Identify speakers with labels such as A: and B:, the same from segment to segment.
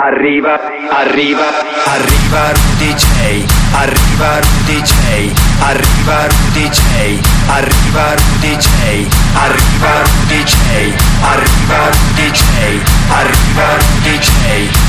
A: Arriva, arriva, arriva un DJ, arriva un DJ, arriva Rudy J, arriva Rudy J, arriva Rudy J, arriva Rudy J, arriva Rudy J,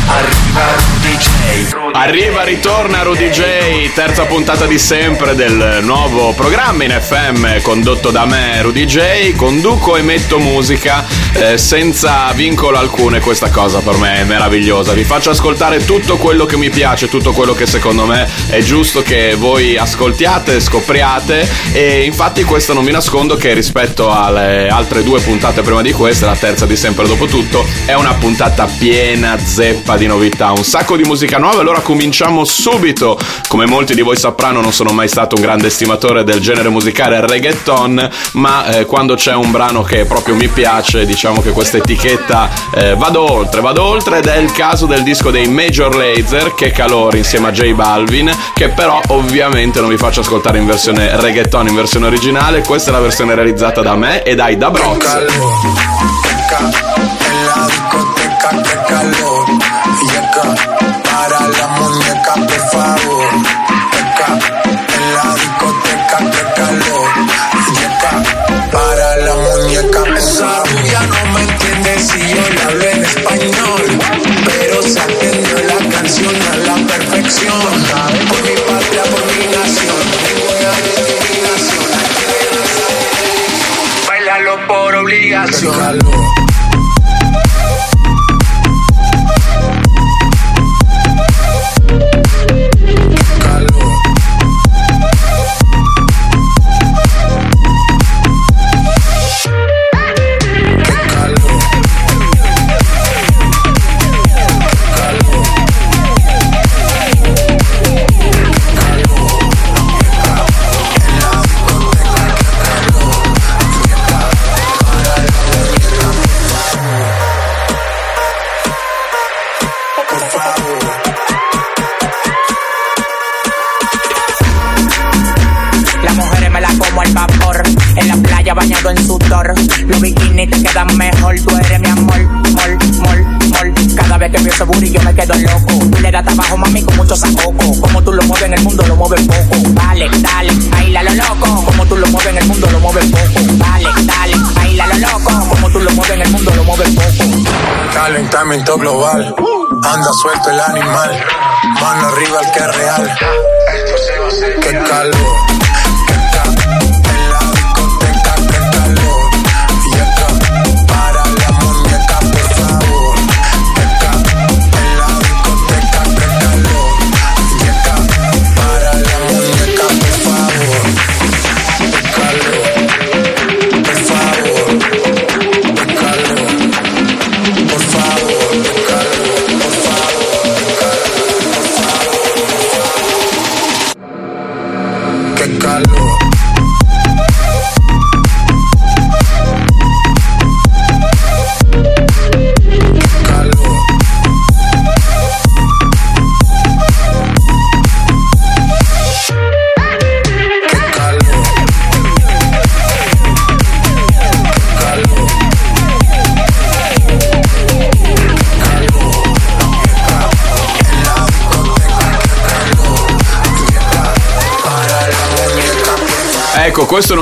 A: arriva Rudy J.
B: Arriva, ritorna Rudy J, terza puntata di sempre del nuovo programma in FM condotto da me, Rudy J. Conduco e metto musica eh, senza vincolo alcuno e questa cosa per me è meravigliosa. Vi faccio ascoltare tutto quello che mi piace, tutto quello che secondo me è giusto che voi ascoltiate, scopriate e infatti questo non vi nascondo che rispetto alle altre due puntate prima di questa, la terza di sempre dopo tutto, è una puntata piena zeppa di novità, un sacco di musica nuova. Allora cominciamo subito. Come molti di voi sapranno, non sono mai stato un grande estimatore del genere musicale reggaeton, ma eh, quando c'è un brano che proprio mi piace, diciamo che questa etichetta eh, vado oltre, vado oltre ed è il caso del disco dei Major Lazer, che calore insieme a J Balvin, che però ovviamente non vi faccio ascoltare in versione reggaeton, in versione originale. Questa è la versione realizzata da me e dai da Brox.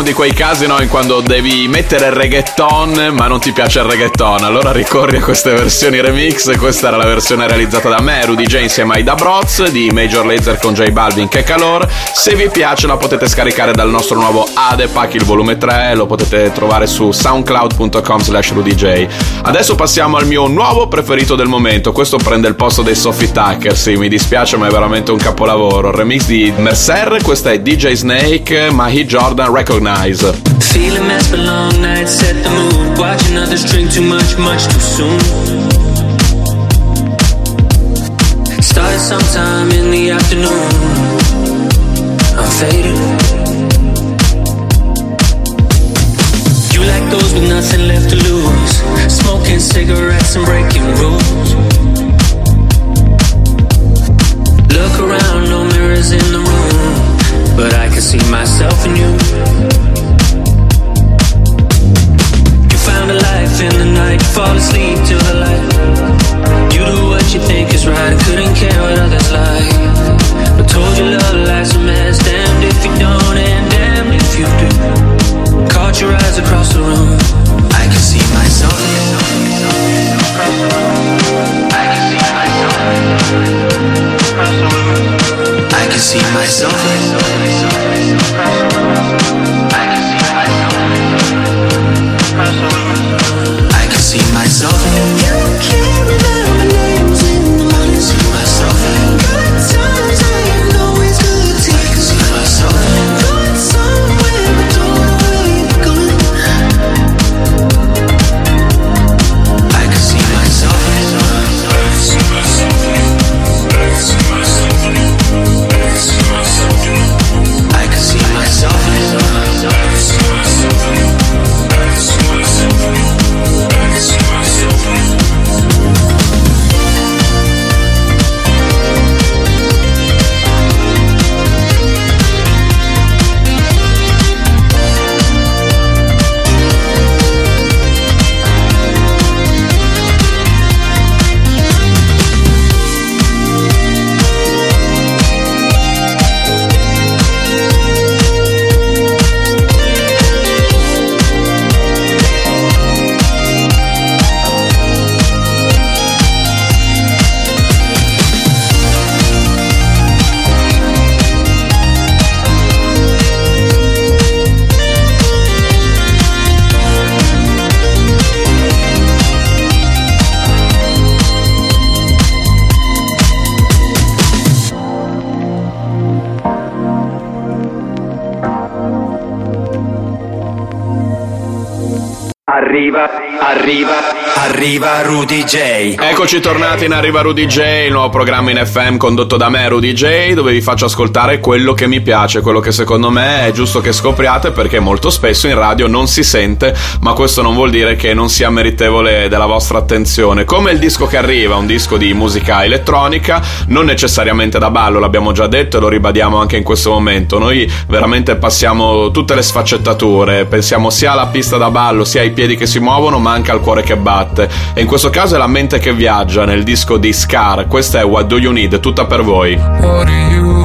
B: Uno di quei casi no, in quando devi mettere il reggaeton ma non ti piace il reggaeton, allora ricorri a queste versioni remix. Questa era la versione realizzata da me, Rudy J insieme ai Da Broz di Major Lazer con J Balvin che calor. Se vi piace la potete scaricare dal nostro nuovo Adepack il volume 3, lo potete trovare su soundcloud.com slash rudyj. Adesso passiamo al mio nuovo preferito del momento, questo prende il posto dei Sophie Tucker, sì mi dispiace ma è veramente un capolavoro. Remix di Mercer, questa è DJ Snake, Mahi Jordan Recognize.
C: Feeling that's for long nights, set the mood. Watching others drink too much, much too soon. Started sometime in the afternoon. I'm faded. You like those with nothing left to lose. Smoking cigarettes and breaking rules. Look around, no mirrors in the room. But I can see myself in you. in the night, fall asleep to the light. You do what you think is
D: right, couldn't care what others like. I told you love lies a mess, damned if you don't, and damned if you do. Caught your eyes across the room. I can see myself. I can see myself. I can see myself.
A: Rudy J.
E: Eccoci tornati in Arriva Rudy J, il nuovo programma in FM condotto da me, Rudy J, dove vi faccio ascoltare quello che mi piace, quello che secondo me è giusto che scopriate perché molto spesso in radio non si sente, ma questo non vuol dire che non sia meritevole della vostra attenzione. Come il disco che arriva, un disco di musica elettronica, non necessariamente da ballo, l'abbiamo già detto e lo ribadiamo anche in questo momento. Noi veramente passiamo tutte le sfaccettature, pensiamo sia alla pista da ballo, sia ai piedi che si muovono, ma anche al cuore che batte. E in questo caso è la mente che viaggia nel disco di Scar. Questa è What Do You Need, tutta per voi.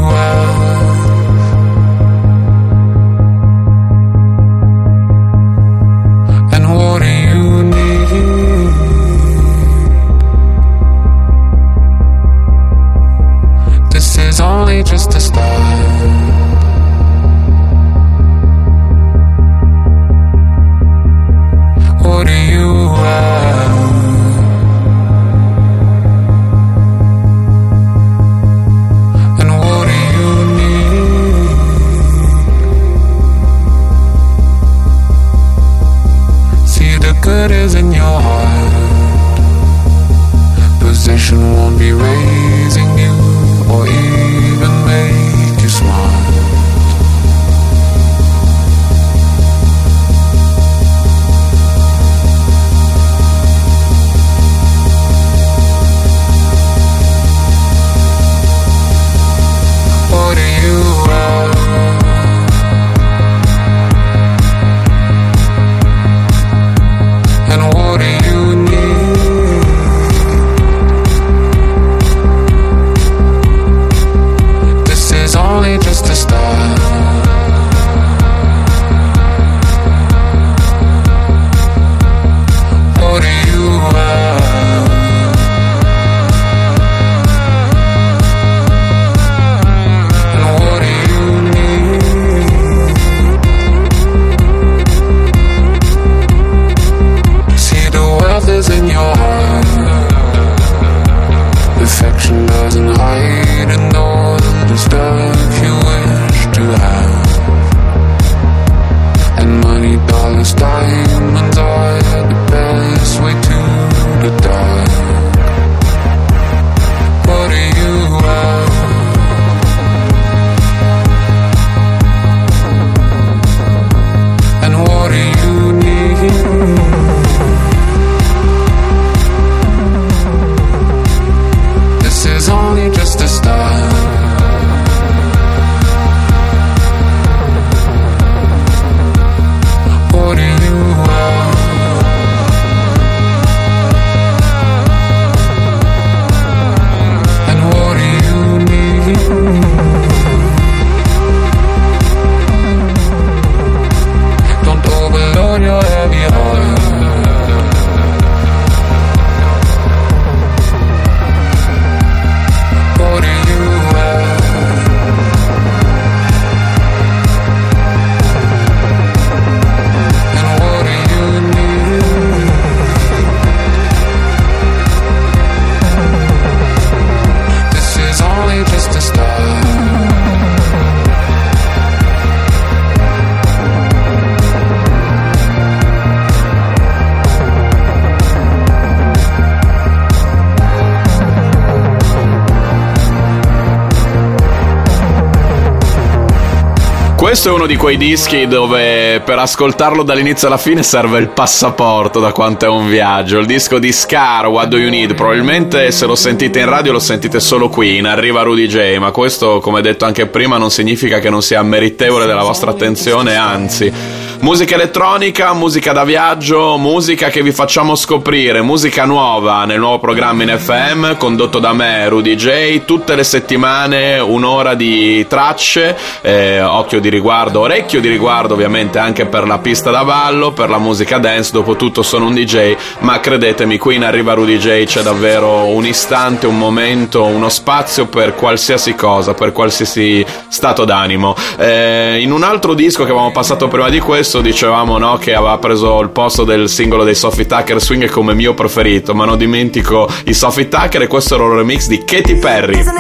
B: Questo è uno di quei dischi dove per ascoltarlo dall'inizio alla fine serve il passaporto da quanto è un viaggio. Il disco di Scar, What Do You Need? Probabilmente se lo sentite in radio lo sentite solo qui, in Arriva Rudy J, ma questo, come detto anche prima, non significa che non sia meritevole della vostra attenzione, anzi. Musica elettronica, musica da viaggio, musica che vi facciamo scoprire, musica nuova nel nuovo programma in FM condotto da me, Rudy J, tutte le settimane un'ora di tracce, eh, occhio di riguardo, orecchio di riguardo ovviamente anche per la pista da ballo, per la musica dance, dopo tutto sono un DJ, ma credetemi qui in Arriva Rudy J. C'è davvero un istante, un momento, uno spazio per qualsiasi cosa, per qualsiasi stato d'animo. Eh, in un altro disco che avevamo passato prima di questo dicevamo no, che aveva preso il posto del singolo dei Sophie Tucker Swing come mio preferito, ma non dimentico i Sophie Tucker e questo era un remix di Katy Perry.
D: Isn't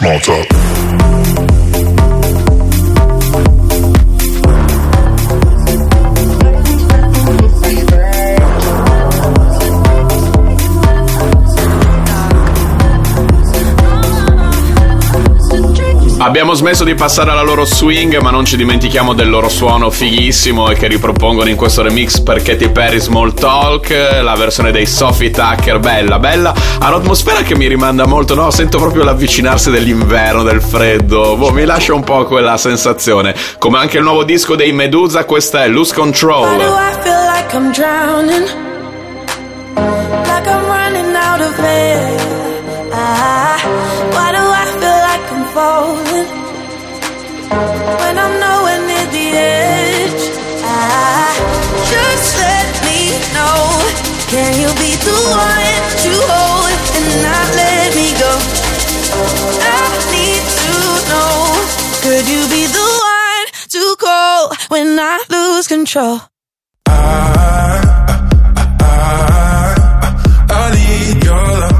D: Small talk.
B: Abbiamo smesso di passare alla loro swing, ma non ci dimentichiamo del loro suono fighissimo e che ripropongono in questo remix per Katy Perry Small Talk, la versione dei Sophie Tucker, bella, bella. Ha un'atmosfera che mi rimanda molto, no? Sento proprio l'avvicinarsi dell'inverno, del freddo, boh, mi lascia un po' quella sensazione. Come anche il nuovo disco dei Medusa, questa è Lose
D: Why do
B: Control.
D: I feel like I'm drowning? Like I'm running out of air. Can you be the one to hold and not let me go? I need to know. Could you be the one to call when I lose control?
F: I I I I need your love.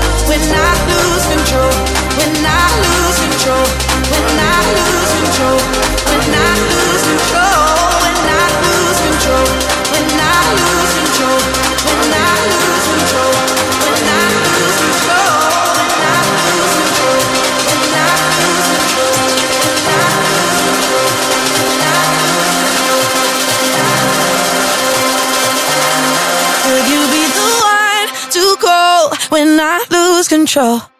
G: When I lose control? When I control?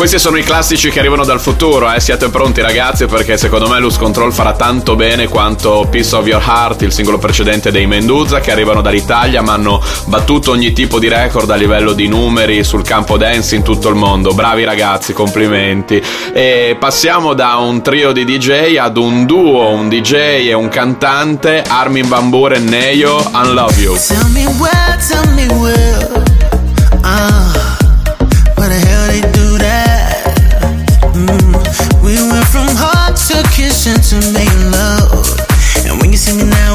B: Questi sono i classici che arrivano dal futuro, eh. siate pronti ragazzi perché secondo me Lose Control farà tanto bene quanto Piece of Your Heart, il singolo precedente dei Mendoza che arrivano dall'Italia ma hanno battuto ogni tipo di record a livello di numeri sul campo dance in tutto il mondo. Bravi ragazzi, complimenti. E passiamo da un trio di DJ ad un duo, un DJ e un cantante, Armin Van Buren Neyo, Unlove You.
H: Tell me where, tell me where. To making love. And when you see me now,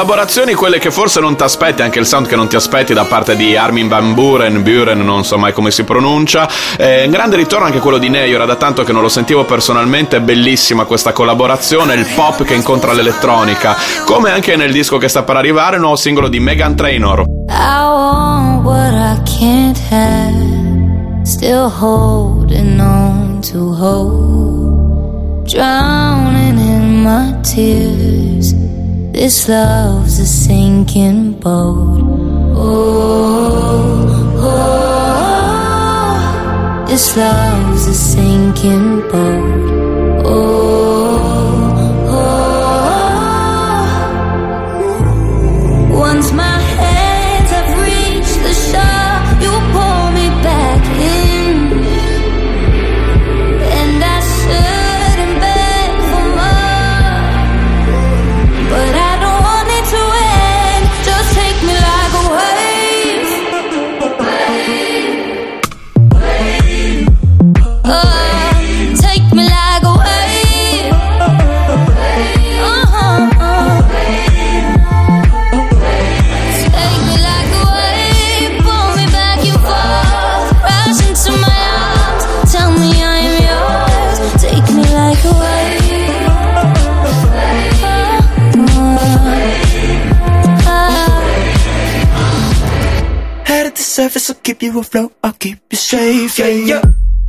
B: collaborazioni, quelle che forse non ti aspetti, anche il sound che non ti aspetti da parte di Armin Van Buren, Buren, non so mai come si pronuncia. Eh, grande ritorno anche quello di Neo, era da tanto che non lo sentivo personalmente, bellissima questa collaborazione, il pop che incontra l'elettronica, come anche nel disco che sta per arrivare, il nuovo singolo di Megan Trainor.
I: I want what I can't have. Still holding on to hope. Drowning in my tears. This love's a sinking boat. Oh, oh, this love's a sinking boat. Oh,
J: keep you afloat, I'll keep you safe, yeah, yeah.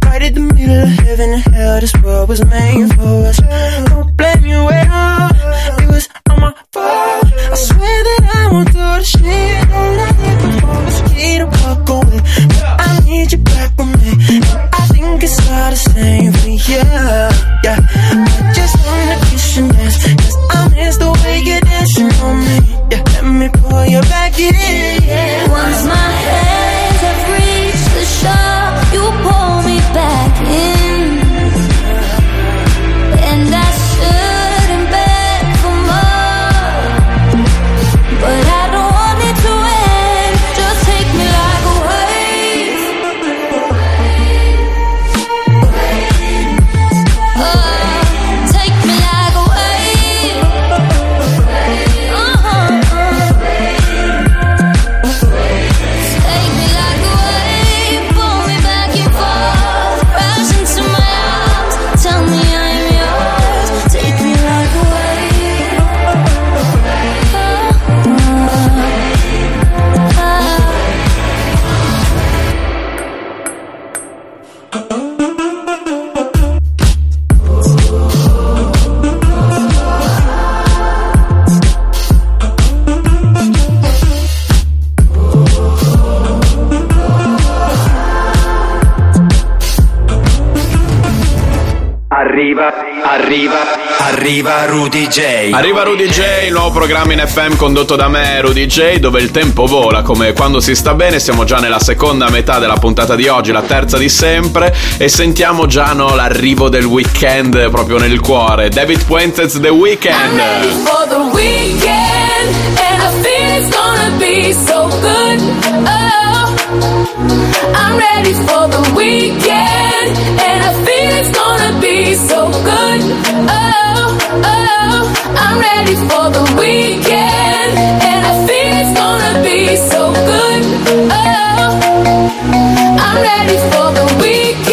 J: Right in the middle of heaven and hell, this world was made for us. Don't blame you at all, it was all my fault. I swear that I won't do the shit that I did before. It's free to walk away, but I need you back with me. And I think it's all the same for you, yeah. I just wanna kiss your ass,
A: arriva Rudy J.
B: Arriva Rudy J, il nuovo programma in FM condotto da me, Rudy J, dove il tempo vola come quando si sta bene. Siamo già nella seconda metà della puntata di oggi, la terza di sempre, e sentiamo già no, l'arrivo del weekend proprio nel cuore. David Puentes The Weekend.
K: for the weekend, and I feel it's gonna be so good. Oh, I'm ready for the weekend, ready for the weekend,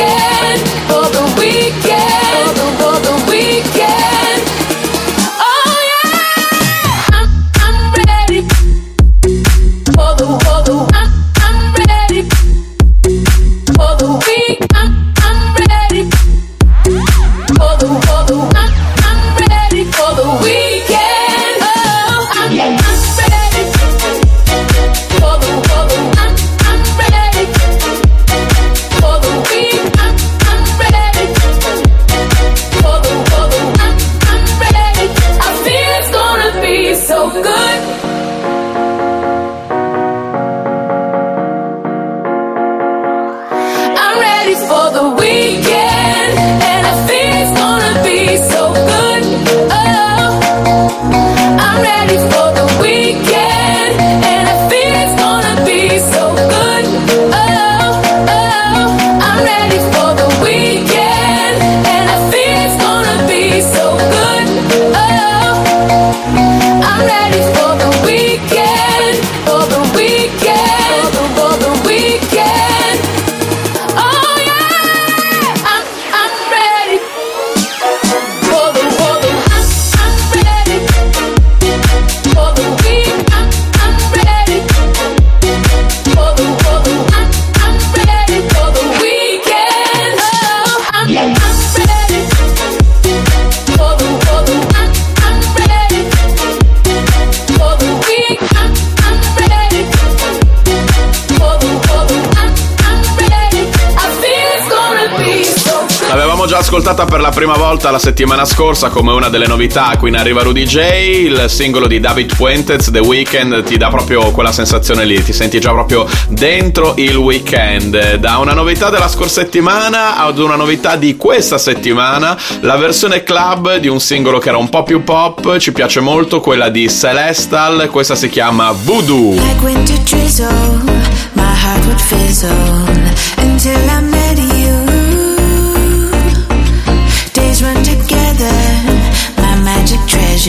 B: ascoltata per la prima volta la settimana scorsa come una delle novità qui in Arriva Rudy J, il singolo di David Fuentes, The Weeknd, ti dà proprio quella sensazione lì, ti senti già proprio dentro il weekend. Da una novità della scorsa settimana ad una novità di questa settimana, la versione club di un singolo che era un po' più pop, ci piace molto, quella di Celestal, questa si chiama Voodoo.
D: Like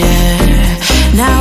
D: danger. Now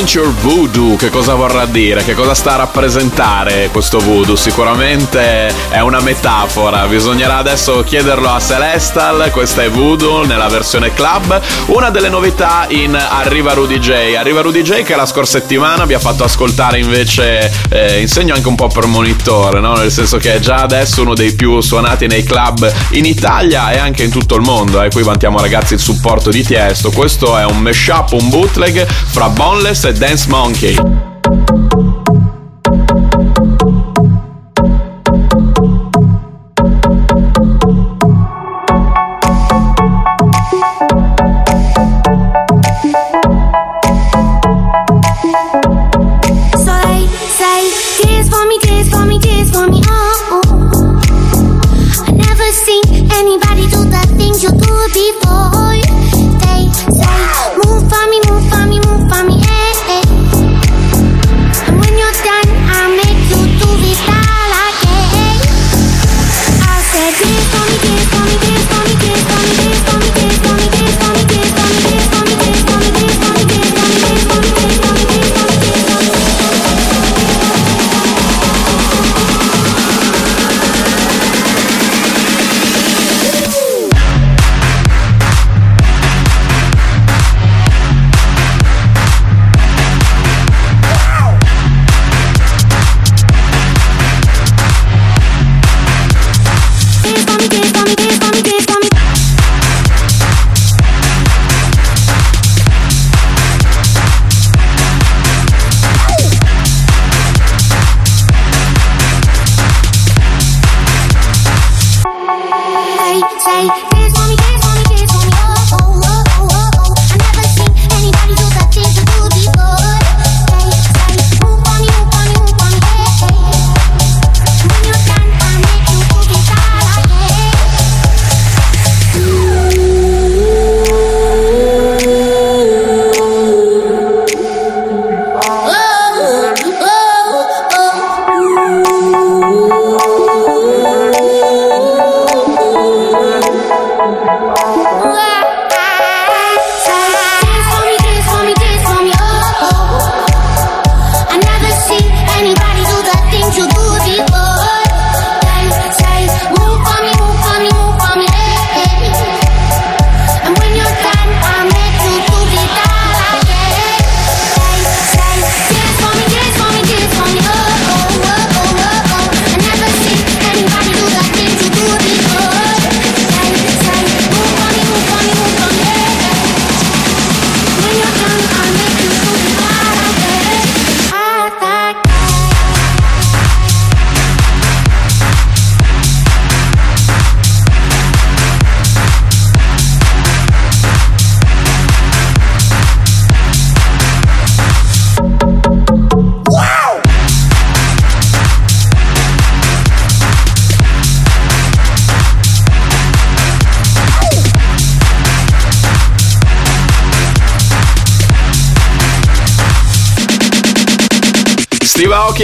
D: Want your voodoo,
B: che cosa vorrà dire? Che cosa sta a rappresentare questo voodoo? Sicuramente è una metafora, bisognerà adesso chiederlo a Celestal, questa è voodoo nella versione club, una delle novità in Arriva Rudy J. Arriva Rudy J che la scorsa settimana vi ha fatto ascoltare invece, eh, insegno anche un po' per monitore, no? nel senso che è già adesso uno dei più suonati nei club in Italia e anche in tutto il mondo, e qui vantiamo ragazzi il supporto di Tiesto, questo è un mashup, un bootleg fra Boneless e Dance Monkey.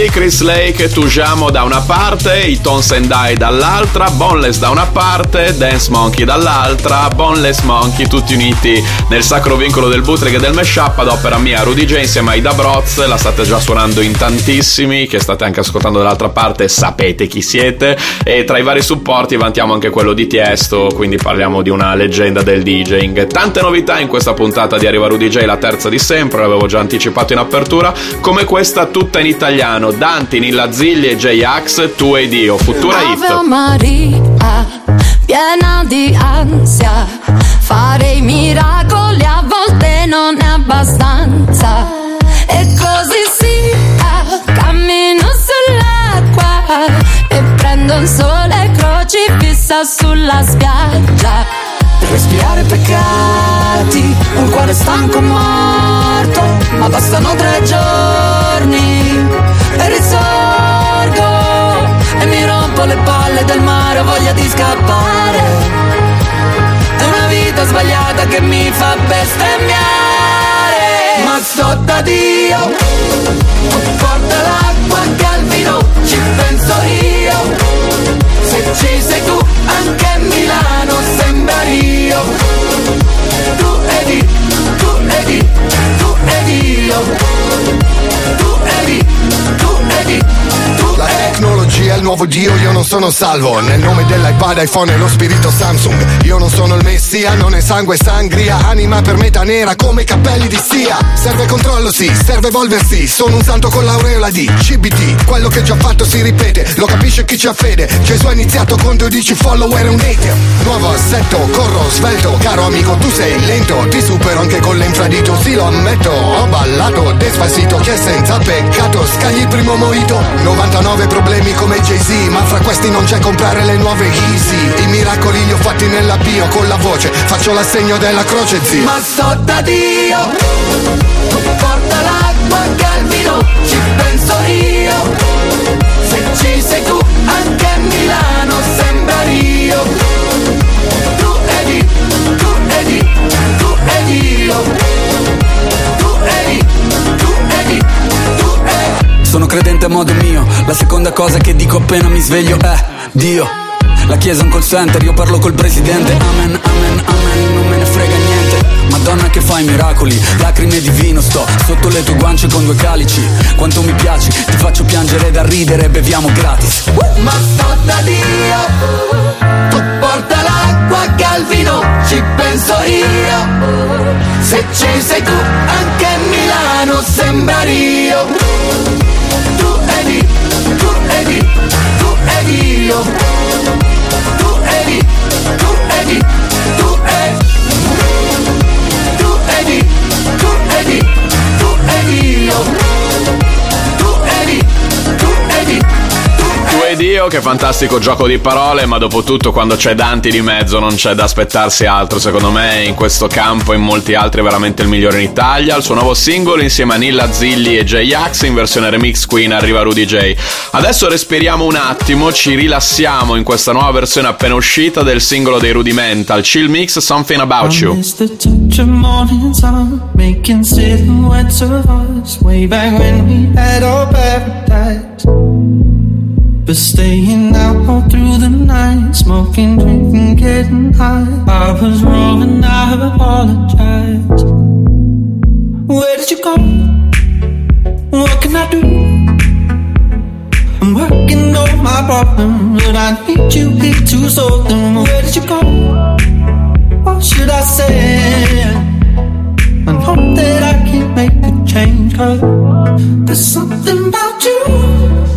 B: Aoki, Chris Lake, Tujamo da una parte, i Tones and I dall'altra, Boneless da una parte, Dance Monkey dall'altra, Boneless Monkey tutti uniti nel sacro vincolo del bootleg e del mashup ad opera mia Rudy J insieme ai Da Broz, la state già suonando in tantissimi che state anche ascoltando dall'altra parte, sapete chi siete e tra i vari supporti vantiamo anche quello di Tiesto, quindi parliamo di una leggenda del DJing. Tante novità in questa puntata di Arriva Rudy J, la terza di sempre, l'avevo già anticipato in apertura, come questa tutta in italiano, Dante, Nilla Zilli e J-Ax, Tu ed Io, futura
I: Ave
B: hit.
I: Maria, piena di ansia, fare i miracoli a volte non è abbastanza. E così sia, cammino sull'acqua e prendo un sole crocifissa sulla spiaggia.
L: Per spiare peccati, un cuore stanco morto, ma bastano tre giorni le palle del mare, ho voglia di scappare. È una vita sbagliata che mi fa bestemmiare, ma sto da Dio, porta l'acqua che al vino ci penso io. Se ci sei tu, anche Milano sembra Rio. Tu ed io, tu ed io, tu ed io. Tu ed io, tu ed io, tu
M: La tecnologia è il nuovo dio, io non sono salvo. Nel nome dell'iPad, iPhone e lo spirito Samsung. Io non sono il messia, non è sangue e sangria. Anima per metà nera come i cappelli di Sia. Serve controllo sì, serve evolversi. Sono un santo con l'aureola di CBT Quello che già fatto si ripete, lo capisce chi c'ha fede. Gesù ha iniziato con 12 follower e un hater. Nuovo assetto, corro svelto. Caro amico tu sei lento. Ti supero anche con l'infradito, sì lo ammetto. Ho ballato, despacito, che senza peccato. Scagli il primo moito. 99 problemi come Jay-Z Ma fra questi non c'è comprare le nuove Easy I miracoli li ho fatti nella bio Con la voce faccio l'assegno della croce zio.
L: Ma sto da Dio Porta l'acqua che al vino ci penso io. Se ci sei tu anche a Milano sembra Rio Tu ed io, tu ed io, tu ed io Tu ed io, tu
N: Sono credente a modo mio, la seconda cosa che dico appena mi sveglio è Dio. La chiesa è un call center, io parlo col presidente. Amen, amen, amen, non me ne frega niente. Madonna che fai miracoli, lacrime di vino sto sotto le tue guance con due calici. Quanto mi piaci, ti faccio piangere da ridere, beviamo gratis.
L: Ma sto da Dio Tu porta l'acqua che al vino ci penso io Se ci sei tu anche Milano sembra Rio tu ed io Tu ed io, tu ed io, tu ed Tu ed Tu ed io,
B: che fantastico gioco di parole, ma dopo tutto quando c'è Dante di mezzo non c'è da aspettarsi altro, secondo me in questo campo e in molti altri è veramente il migliore in Italia. Il suo nuovo singolo insieme a Nilla Zilli e J-Ax in versione remix Queen arriva Rudy J. Adesso respiriamo un attimo, ci rilassiamo in questa nuova versione appena uscita del singolo dei Rudimental, Chill Mix Something About You.
H: silhouettes. But staying out all through the night, smoking, drinking, getting high. I was wrong and I apologize. Where did you go? What can I do? I'm working on my problem, but I need you here to solve them. Where did you go? What should I say? And hope that I can make a change. Cause there's something about you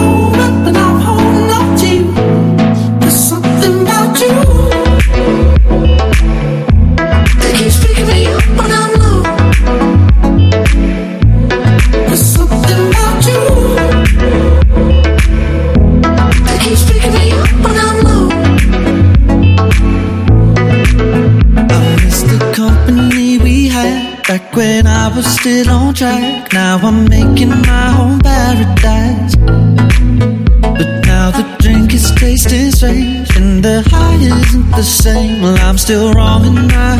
H: was still on track. Now I'm making my own paradise. But now the drink is tasting strange and the high isn't the same. Well, I'm still wrong and I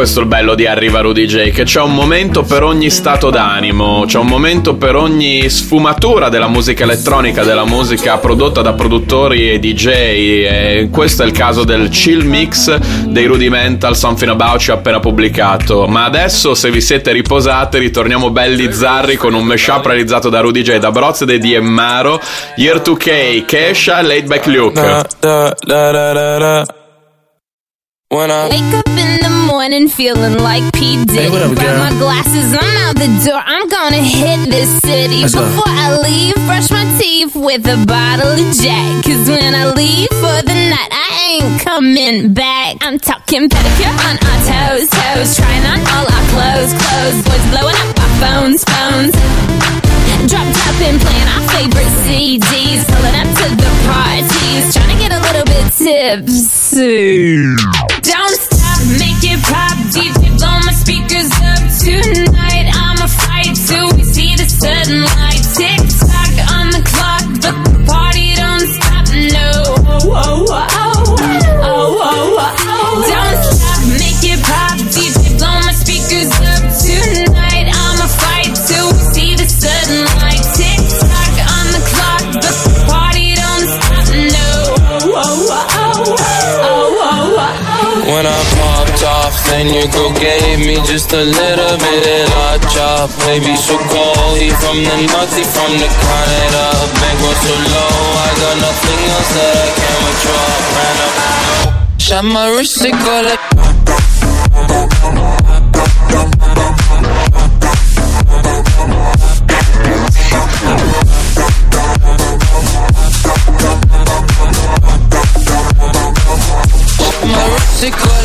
B: questo il bello di Arriva Rudy J, che c'è un momento per ogni stato d'animo, c'è un momento per ogni sfumatura della musica elettronica, della musica prodotta da produttori e DJ. E questo è il caso del chill mix dei Rudimental Something About You appena pubblicato. Ma adesso, se vi siete riposati, ritorniamo belli zarri con un mashup realizzato da Rudy J, da Broz e di Emmaro, Year 2K, Kesha Laid Back Luke.
O: When I
K: Wake up in the morning feeling like P. Diddy.
O: Hey, what up,
K: Grab my glasses, I'm out the door. I'm gonna hit this city. Before I leave, brush my teeth with a bottle of Jack. Cause when I leave for the night, I ain't coming back. I'm talking pedicure on our toes, toes. Trying on all our clothes, clothes. Boys blowing up our phones, phones. Dropped up and playing our favorite CDs. Pulling up to the parties. Trying to get little bit tipsy. Don't stop, make it pop. DJ, blow my speakers up tonight. I'ma fight till we see the sunlight. Tick tock on the clock, but the party don't stop. No. Oh, oh,
O: When I popped off, then you go gave me just a little bit of la chop. Baby, so cold, he from the north, he from the Canada. Bankroll so low, I got nothing else that I can withdraw. Ran up, shot my wrist, go like. It consequences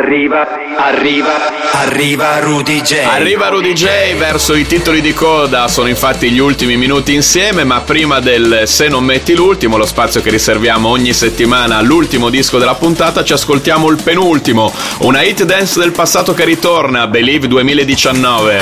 A: Arriva, arriva, arriva Rudy J.
B: Arriva Rudy J verso i titoli di coda, sono infatti gli ultimi minuti insieme, ma prima del Se non metti l'ultimo, lo spazio che riserviamo ogni settimana all'ultimo disco della puntata, ci ascoltiamo il penultimo, una hit dance del passato che ritorna, Believe 2019.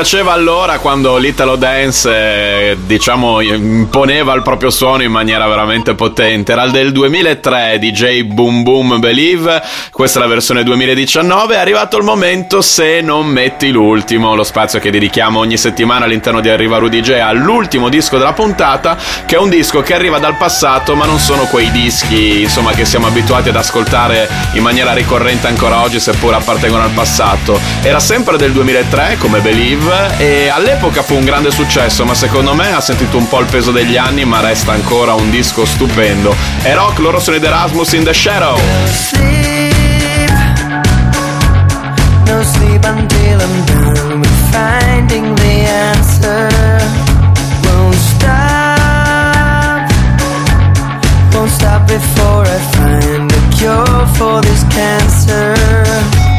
B: Piaceva allora quando l'Italo Dance, eh, diciamo, imponeva il proprio suono in maniera veramente potente. Era il del 2003, DJ Boom Boom Believe, questa è la versione 2019. È arrivato il momento se non metti l'ultimo, lo spazio che dedichiamo ogni settimana all'interno di Arriva Rudy J all'ultimo disco della puntata, che è un disco che arriva dal passato, ma non sono quei dischi, insomma, che siamo abituati ad ascoltare in maniera ricorrente ancora oggi, seppur appartengono al passato. Era sempre del 2003, come Believe, e all'epoca fu un grande successo, ma secondo me ha sentito un po' il peso degli anni, ma resta ancora un disco stupendo. E rock, loro sono ed Erasmus in the Shadow.
G: Before I find a cure for this cancer.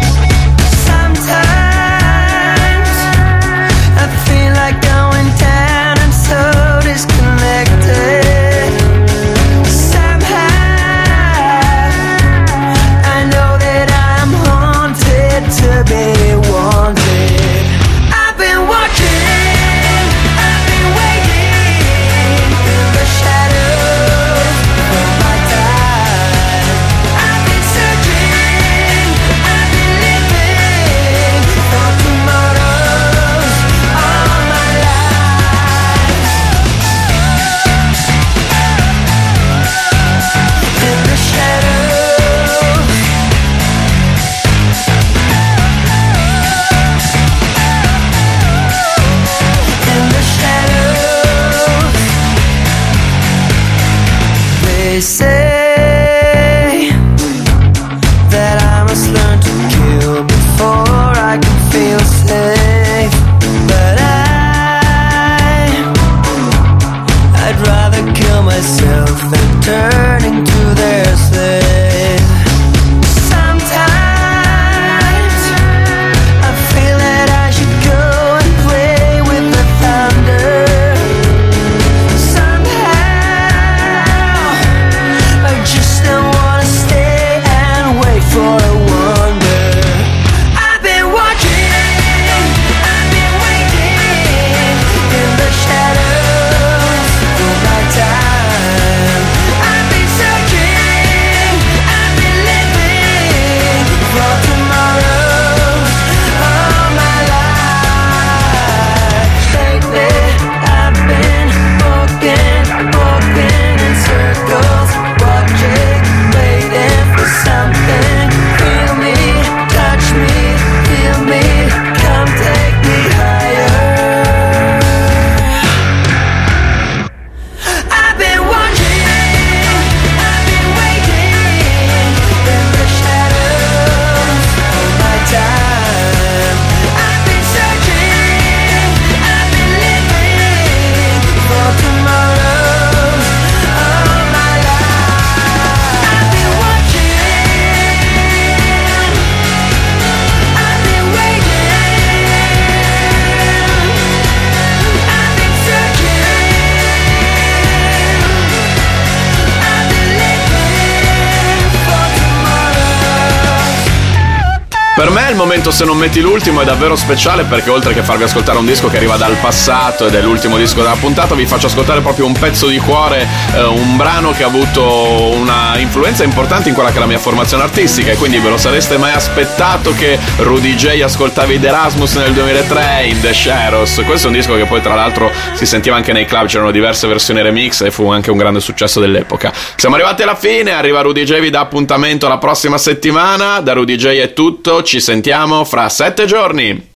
B: Momento se non metti l'ultimo è davvero speciale perché oltre che farvi ascoltare un disco che arriva dal passato ed è l'ultimo disco della puntata, vi faccio ascoltare proprio un pezzo di cuore, eh, un brano che ha avuto una influenza importante in quella che è la mia formazione artistica e quindi ve lo sareste mai aspettato che Rudy J ascoltavi The Erasmus nel 2003 in The Shadows. Questo è un disco che poi tra l'altro si sentiva anche nei club, c'erano diverse versioni remix e fu anche un grande successo dell'epoca. Siamo arrivati alla fine, arriva Rudy J, vi dà appuntamento la prossima settimana, da Rudy J è tutto, ci sentiamo fra sette giorni.